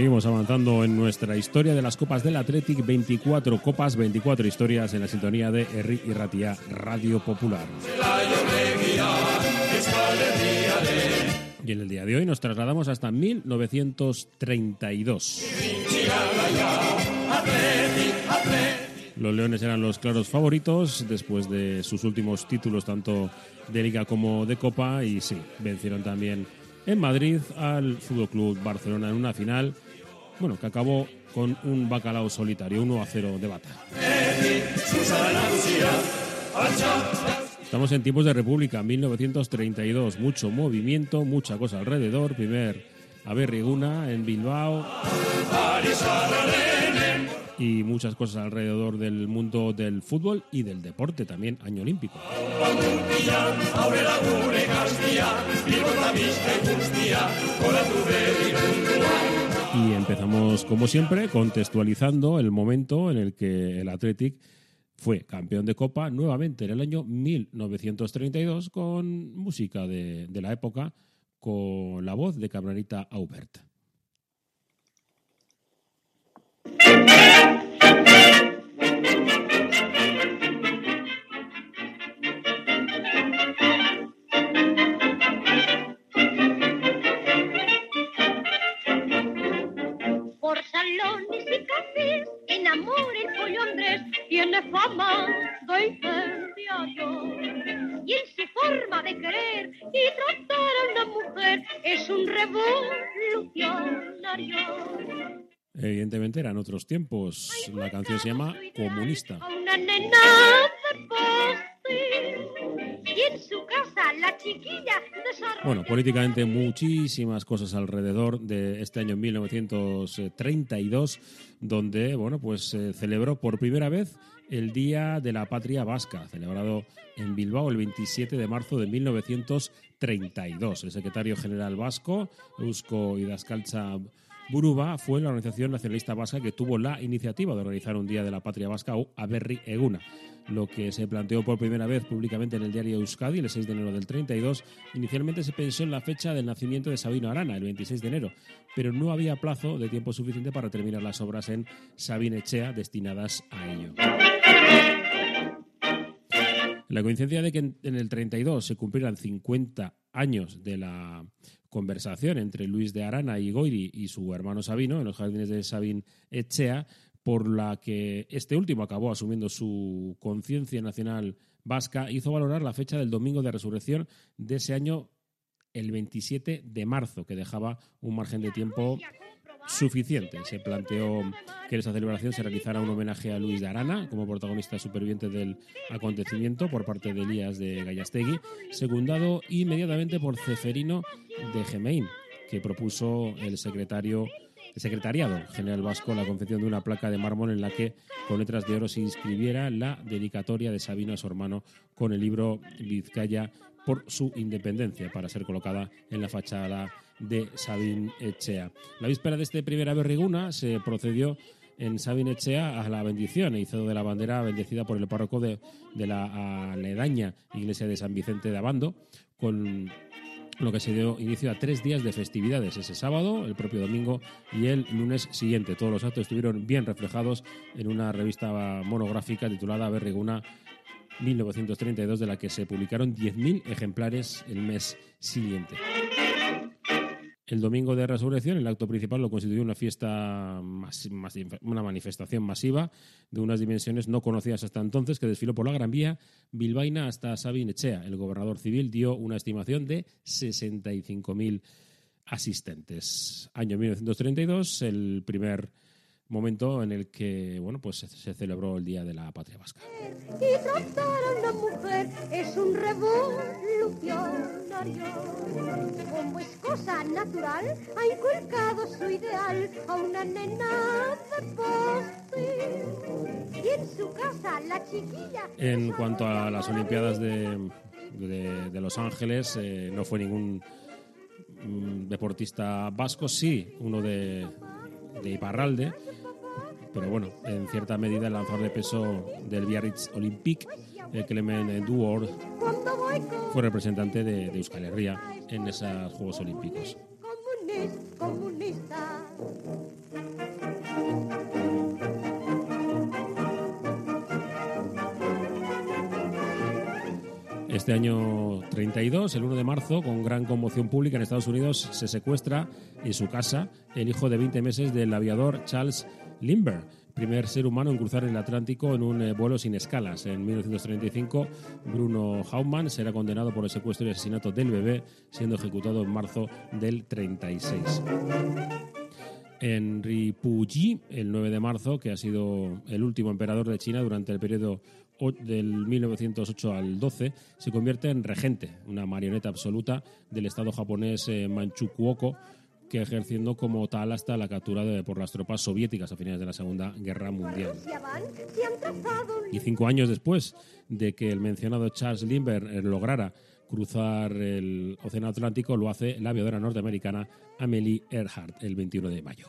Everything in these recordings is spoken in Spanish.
Seguimos avanzando en nuestra historia de las Copas del Athletic, 24 copas, 24 historias en la sintonía de Erri y Ratia, Radio Popular. Y en el día de hoy nos trasladamos hasta 1932. Los Leones eran los claros favoritos después de sus últimos títulos tanto de liga como de copa y sí, vencieron también en Madrid al Fútbol Club Barcelona en una final, bueno, que acabó con un bacalao solitario, 1 a 0 de bata. Estamos en tiempos de República, 1932, mucho movimiento, mucha cosa alrededor. Primer Aberriguna en Bilbao y muchas cosas alrededor del mundo del fútbol y del deporte también, año olímpico. Como siempre, contextualizando el momento en el que el Athletic fue campeón de Copa nuevamente en el año 1932 con música de, de la época, con la voz de Cabranita Aubert. Por salones y cafés, en amor el pollo Andrés tiene fama de incendiario. Y en su forma de querer y tratar a una mujer es un revolucionario. Evidentemente eran otros tiempos. La canción se llama Comunista. Bueno, políticamente muchísimas cosas alrededor de este año 1932, donde bueno, pues se celebró por primera vez el Día de la Patria Vasca, celebrado en Bilbao el 27 de marzo de 1932. El secretario general vasco, Eusko Idascalcha Buruba, fue la organización nacionalista vasca que tuvo la iniciativa de organizar un Día de la Patria Vasca o Aberri Eguna. Lo que se planteó por primera vez públicamente en el diario Euskadi el 6 de enero del 32, inicialmente se pensó en la fecha del nacimiento de Sabino Arana, el 26 de enero, pero no había plazo de tiempo suficiente para terminar las obras en Sabinechea destinadas a ello. La coincidencia de que en el 32 se cumplieran 50 años de la conversación entre Luis de Arana y Goiri y su hermano Sabino en los jardines de Sabin Echea, por la que este último acabó asumiendo su conciencia nacional vasca, hizo valorar la fecha del domingo de resurrección de ese año, el 27 de marzo, que dejaba un margen de tiempo suficiente. Se planteó que en esa celebración se realizara un homenaje a Luis de Arana como protagonista superviviente del acontecimiento por parte de Elías de Gallastegui, secundado inmediatamente por Ceferino de Gemein, que propuso el secretario el secretariado general vasco la confección de una placa de mármol en la que con letras de oro se inscribiera la dedicatoria de Sabino a su hermano con el libro Vizcaya por su independencia para ser colocada en la fachada de Sabin Echea. La víspera de este primer Aberriguna se procedió en Sabin Echea a la bendición e hizo de la bandera bendecida por el párroco de, de la aledaña iglesia de San Vicente de Abando con lo que se dio inicio a tres días de festividades, ese sábado, el propio domingo y el lunes siguiente. Todos los actos estuvieron bien reflejados en una revista monográfica titulada Berriguna 1932, de la que se publicaron 10.000 ejemplares el mes siguiente. El domingo de resurrección, el acto principal lo constituyó una fiesta, una manifestación masiva de unas dimensiones no conocidas hasta entonces, que desfiló por la Gran Vía bilbaína hasta Sabin Echea. El gobernador civil dio una estimación de 65.000 asistentes. Año 1932, el primer momento en el que bueno, pues se- celebró el Día de la Patria Vasca. Y tratar a una mujer es un revolucionario. Como es cosa natural, ha inculcado su ideal a una nena de poste. Y en su casa la chiquilla... En cuanto a las Olimpiadas de, de- de Los Ángeles, eh, no fue ningún mm, deportista vasco, sí, uno de, de Iparralde, pero bueno, en cierta medida el lanzador de peso del Biarritz Olympique, el Clement Duor, fue representante de, de Euskal Herria en esos Juegos Olímpicos. Este año 32, el 1 de marzo, con gran conmoción pública en Estados Unidos, se secuestra en su casa el hijo de 20 meses del aviador Charles Lindbergh, primer ser humano en cruzar el Atlántico en un eh, vuelo sin escalas. En 1935, Bruno Hauptmann será condenado por el secuestro y asesinato del bebé, siendo ejecutado en marzo del 36. Henry Puyi, el 9 de marzo, que ha sido el último emperador de China durante el periodo del 1908 al 12, se convierte en regente, una marioneta absoluta del Estado japonés eh, Manchukuo, que ejerciendo como tal hasta la captura por las tropas soviéticas a finales de la Segunda Guerra Mundial. Y cinco años después de que el mencionado Charles Lindbergh eh, lograra cruzar el Océano Atlántico, lo hace la aviadora norteamericana Amelie Earhart el 21 de mayo.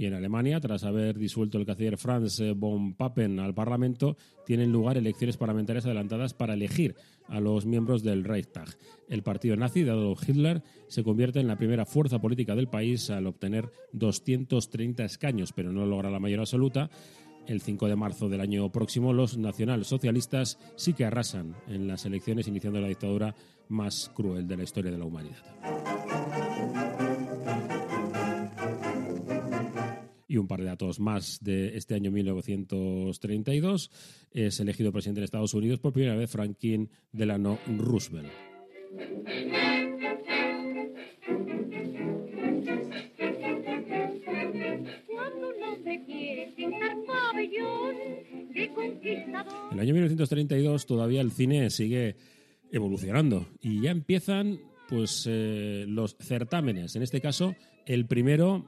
Y en Alemania, tras haber disuelto el canciller Franz von Papen al Parlamento, tienen lugar elecciones parlamentarias adelantadas para elegir a los miembros del Reichstag. El partido nazi de Adolf Hitler se convierte en la primera fuerza política del país al obtener 230 escaños, pero no logra la mayoría absoluta. El 5 de marzo del año próximo, los nacionalsocialistas sí que arrasan en las elecciones, iniciando la dictadura más cruel de la historia de la humanidad. Y un par de datos más de este año 1932. Es elegido presidente de Estados Unidos por primera vez Franklin Delano Roosevelt. En el año 1932 todavía el cine sigue evolucionando y ya empiezan pues eh, los certámenes. En este caso, el primero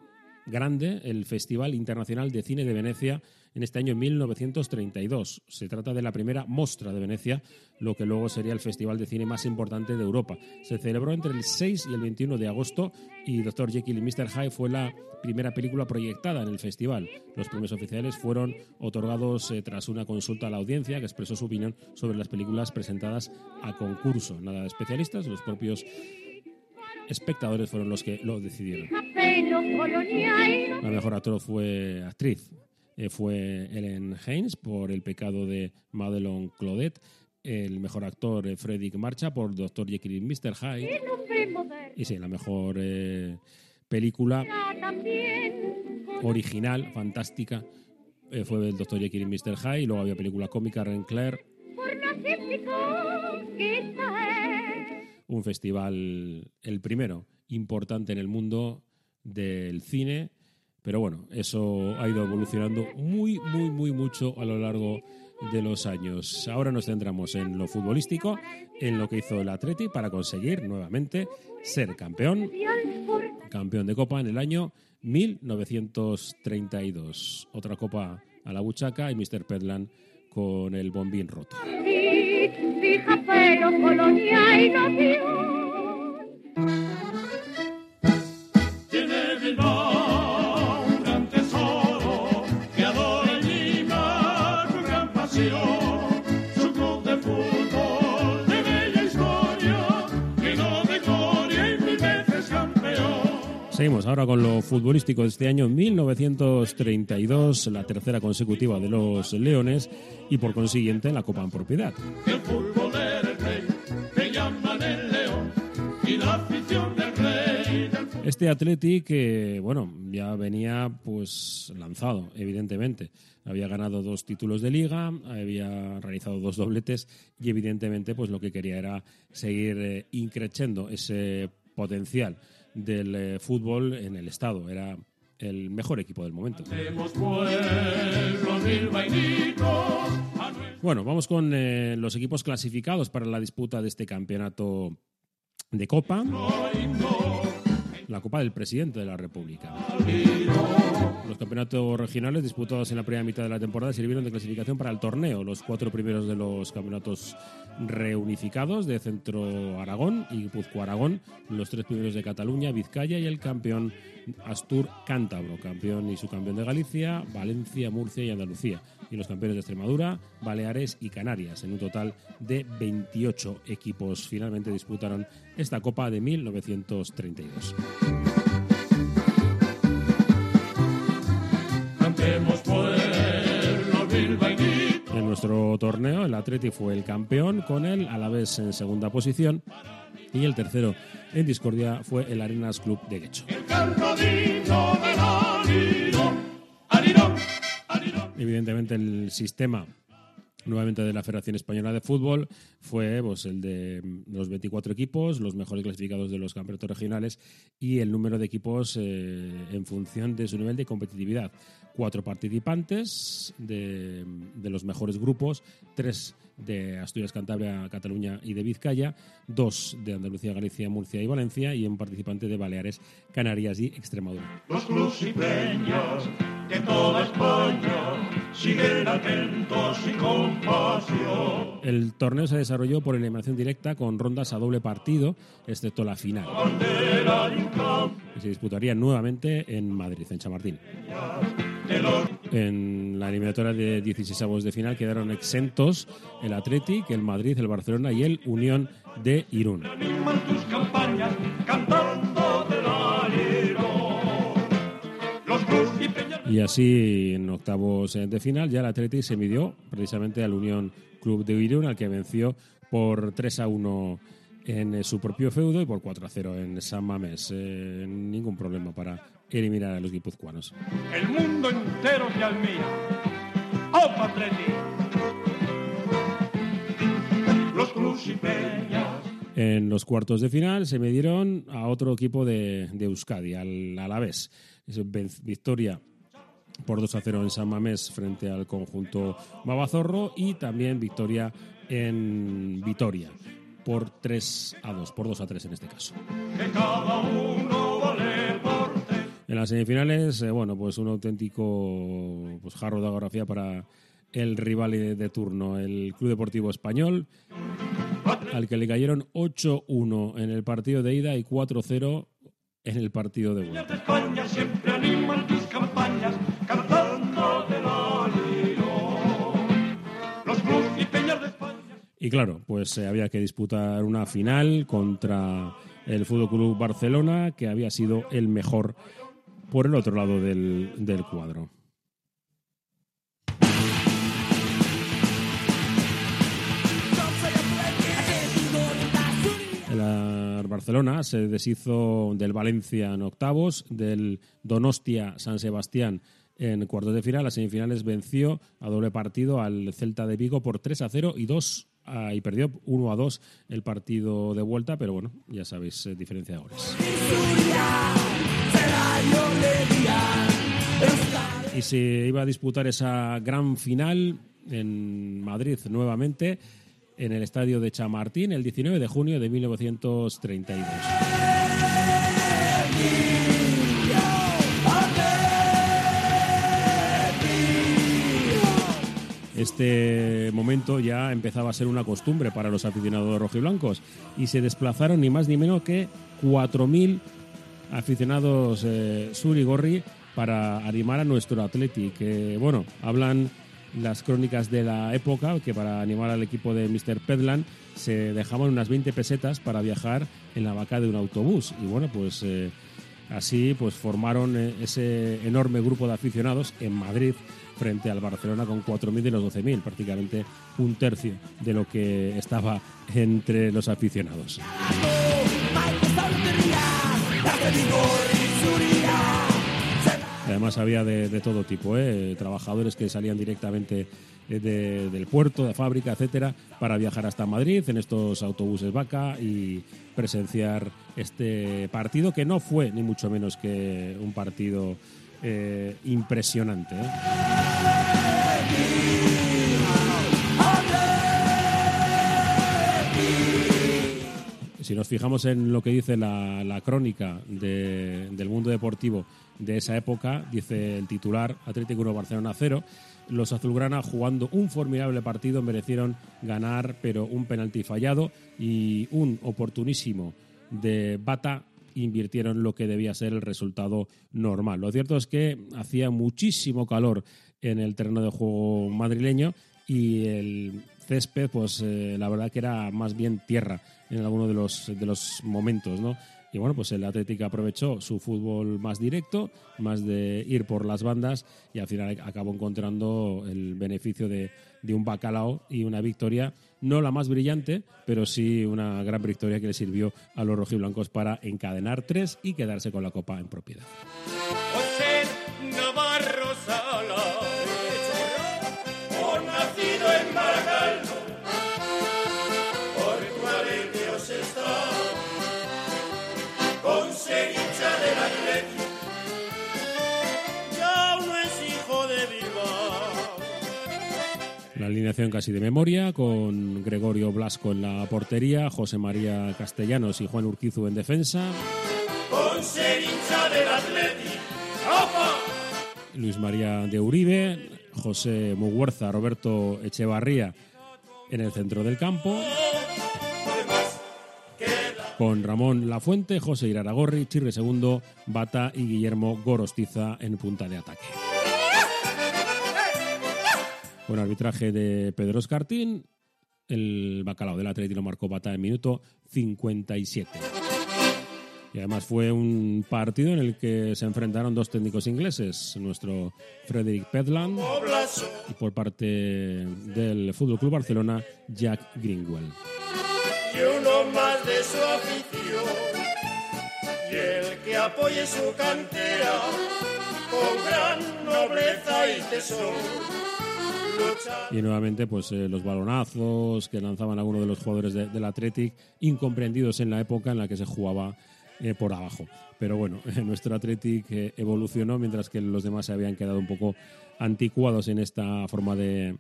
grande el Festival Internacional de Cine de Venecia en este año 1932. Se trata de la primera Mostra de Venecia, lo que luego sería el festival de cine más importante de Europa. Se celebró entre el 6 y el 21 de agosto y Dr. Jekyll y Mr. Hyde fue la primera película proyectada en el festival. Los premios oficiales fueron otorgados eh, tras una consulta a la audiencia que expresó su opinión sobre las películas presentadas a concurso. Nada de especialistas, los propios espectadores fueron los que lo decidieron. La mejor actriz fue actriz eh, fue Ellen Haynes por El pecado de Madelon Claudette. El mejor actor eh, Frederick Marcha por Dr. Jekyll y Mr. Hyde. Y sí, la mejor eh, película original, fantástica, fue el Dr. Jekyll y Mr. Hyde. Y luego había película cómica Renclair un festival, el primero importante en el mundo del cine, pero bueno, eso ha ido evolucionando muy, muy, muy mucho a lo largo de los años. Ahora nos centramos en lo futbolístico, en lo que hizo el Atleti para conseguir nuevamente ser campeón, campeón de Copa en el año 1932. Otra Copa a la buchaca y Mr. Pedland con el bombín roto. Seguimos ahora con lo futbolístico de este año 1932, la tercera consecutiva de los Leones y por consiguiente la Copa en propiedad. El fútbol el rey, llaman el León y la afición del rey. Este Atleti que, bueno, ya venía pues lanzado, evidentemente. Había ganado dos títulos de liga, había realizado dos dobletes y evidentemente pues lo que quería era seguir eh, increciendo ese potencial del eh, fútbol en el Estado. Era el mejor equipo del momento. Bueno, vamos con eh, los equipos clasificados para la disputa de este campeonato de Copa la Copa del Presidente de la República. Los campeonatos regionales disputados en la primera mitad de la temporada sirvieron de clasificación para el torneo. Los cuatro primeros de los campeonatos reunificados de Centro Aragón y Puzco Aragón, los tres primeros de Cataluña, Vizcaya y el campeón Astur Cántabro, campeón y subcampeón de Galicia, Valencia, Murcia y Andalucía. Y los campeones de Extremadura, Baleares y Canarias. En un total de 28 equipos finalmente disputaron esta Copa de 1932. Cantemos pueblo bilbaíno nuestro torneo, el Atleti fue el campeón, con el Alavés en segunda posición y el tercero en discordia fue el Arenas Club de Guecho. Evidentemente el sistema nuevamente de la Federación Española de Fútbol fue pues, el de los 24 equipos, los mejores clasificados de los campeonatos regionales y el número de equipos eh, en función de su nivel de competitividad. Cuatro participantes de, de los mejores grupos, tres de Asturias, Cantabria, Cataluña y de Vizcaya, dos de Andalucía, Galicia, Murcia y Valencia y un participante de Baleares, Canarias y Extremadura. Los crucipeños de toda España siguen atentos y con pasión. El torneo se desarrolló por eliminación directa con rondas a doble partido, excepto la final. Bandera y se disputaría nuevamente en Madrid, en Chamartín. En la eliminatoria de 16 de final quedaron exentos el Athletic, el Madrid, el Barcelona y el Unión de Irún. Y así, en octavos de final, ya el Athletic se midió precisamente al Unión Club de Irún, al que venció por 3 a 1 en eh, su propio feudo y por 4 a 0 en San Mamés. Eh, ningún problema para eliminar a los guipuzcoanos. el mundo entero se admira. ¡Opa, Atleti! Los crucipeños En los cuartos de final se midieron a otro equipo de, de Euskadi, al Alavés. Victoria por 2 a 0 en San Mamés frente al conjunto Babazorro y también victoria en Vitoria por 3 a 2, por 2 a 3 en este caso. que cada uno vale por. En las semifinales, eh, bueno, pues un auténtico pues, jarro de geografía para el rival de, de turno, el Club Deportivo Español, al que le cayeron 8-1 en el partido de ida y 4-0 en el partido de vuelta. Y claro, pues eh, había que disputar una final contra el Fútbol Club Barcelona, que había sido el mejor por el otro lado del, del cuadro. El Barcelona se deshizo del Valencia en octavos, del Donostia San Sebastián en cuartos de final. A semifinales venció a doble partido al Celta de Vigo por 3 a 0 y 2 a- y perdió 1 a 2 el partido de vuelta, pero bueno, ya sabéis, eh, diferencia de goles. Y se iba a disputar esa gran final en Madrid nuevamente en el estadio de Chamartín el 19 de junio de 1932. Este momento ya empezaba a ser una costumbre para los aficionados rojiblancos y se desplazaron ni más ni menos que 4.000 aficionados eh, sur y gorri para animar a nuestro Atleti, que bueno, hablan las crónicas de la época que para animar al equipo de Mr. Pedland se dejaban unas 20 pesetas para viajar en la vaca de un autobús y bueno, pues eh, así pues formaron eh, ese enorme grupo de aficionados en Madrid frente al Barcelona con 4.000 de los 12.000, prácticamente un tercio de lo que estaba entre los aficionados. Además había de, todo tipo, ¿eh? trabajadores que salían directamente eh, de- del puerto, de fábrica, etcétera, para viajar hasta Madrid en estos autobuses vaca y presenciar este partido que no fue ni mucho menos que un partido eh, impresionante. ¿eh? Si nos fijamos en lo que dice la, crónica de- del mundo deportivo de esa época, dice el titular Atlético 1 Barcelona 0. Los azulgrana jugando un formidable partido merecieron ganar, pero un penalti fallado y un oportunísimo de Bata invirtieron lo que debía ser el resultado normal. Lo cierto es que hacía muchísimo calor en el terreno de juego madrileño y el césped, pues eh, la verdad que era más bien tierra en alguno de los, de los momentos, ¿no? Y bueno, pues el Atlético aprovechó su fútbol más directo, más de ir por las bandas y al final acabó encontrando el beneficio de, de un bacalao y una victoria, no la más brillante, pero sí una gran victoria que le sirvió a los rojiblancos para encadenar tres y quedarse con la copa en propiedad. Alineación casi de memoria, con Gregorio Blasco en la portería, José María Castellanos y Juan Urquizu en defensa, con ser hincha del Atlético. ¡Opa! Luis María de Uribe, José Muguerza, Roberto Echevarría en el centro del campo, con Ramón Lafuente, José Iraragorri, Chirre Segundo, Bata y Guillermo Gorostiza en punta de ataque. Con arbitraje de Pedro Escartín, el bacalao del Atlético lo marcó Bata en minuto 57. Y además fue un partido en el que se enfrentaron dos técnicos ingleses, nuestro Frederick Pedland y por parte del Fútbol Club Barcelona, Jack Greenwell. y uno más de su afición, y el que apoye su cantera con gran nobleza y tesón. Y nuevamente, pues eh, los balonazos que lanzaban algunos de los jugadores de- del Athletic, incomprendidos en la época en la que se jugaba eh, por abajo. Pero bueno, nuestro Athletic eh, evolucionó mientras que los demás se habían quedado un poco anticuados en esta forma de,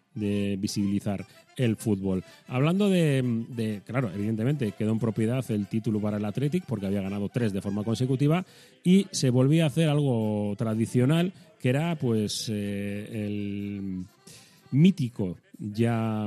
visibilizar el fútbol. Hablando de, de- claro, evidentemente quedó en propiedad el título para el Athletic porque había ganado tres de forma consecutiva y se volvía a hacer algo tradicional que era pues el mítico ya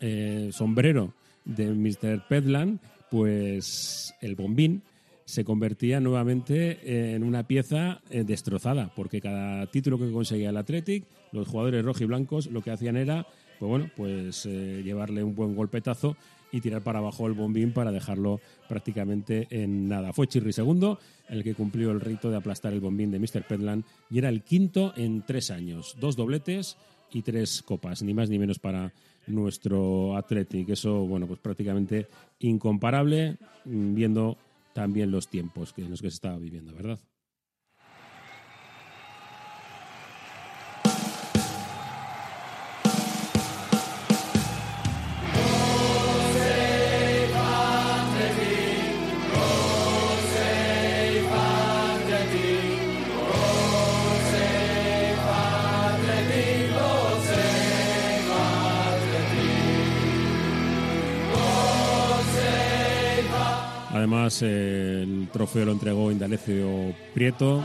eh, sombrero de Mr. Pedland, pues el bombín se convertía nuevamente en una pieza eh, destrozada, porque cada título que conseguía el Athletic, los jugadores rojiblancos lo que hacían era, pues bueno, pues eh, llevarle un buen golpetazo y tirar para abajo el bombín para dejarlo prácticamente en nada. Fue Chirri segundo el que cumplió el rito de aplastar el bombín de Mr. Pedland y era el quinto en tres años, dos dobletes y tres copas, ni más ni menos para nuestro Athletic. Eso, bueno, pues prácticamente incomparable, mm, viendo también los tiempos en los que se estaba viviendo, ¿verdad? Además, eh, el trofeo lo entregó Indalecio Prieto,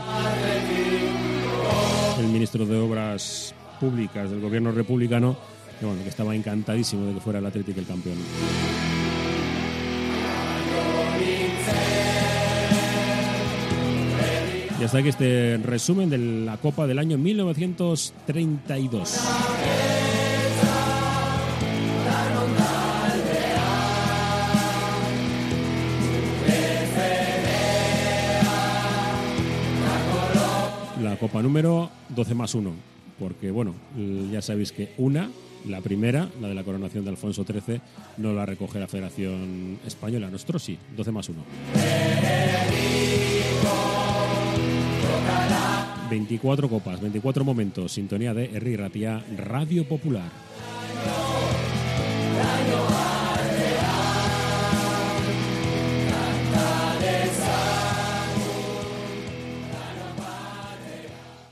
el ministro de Obras Públicas del gobierno republicano, que, bueno, que estaba encantadísimo de que fuera el Atlético el campeón. Y hasta aquí este resumen de la Copa del año 1932. Número 12 más 1, porque bueno, ya sabéis que una, la primera, la de la coronación de Alfonso XIII, no la recoge la Federación Española, nosotros sí, 12 más 1. 24 copas, 24 momentos, sintonía de Herri Ratia, Radio Popular.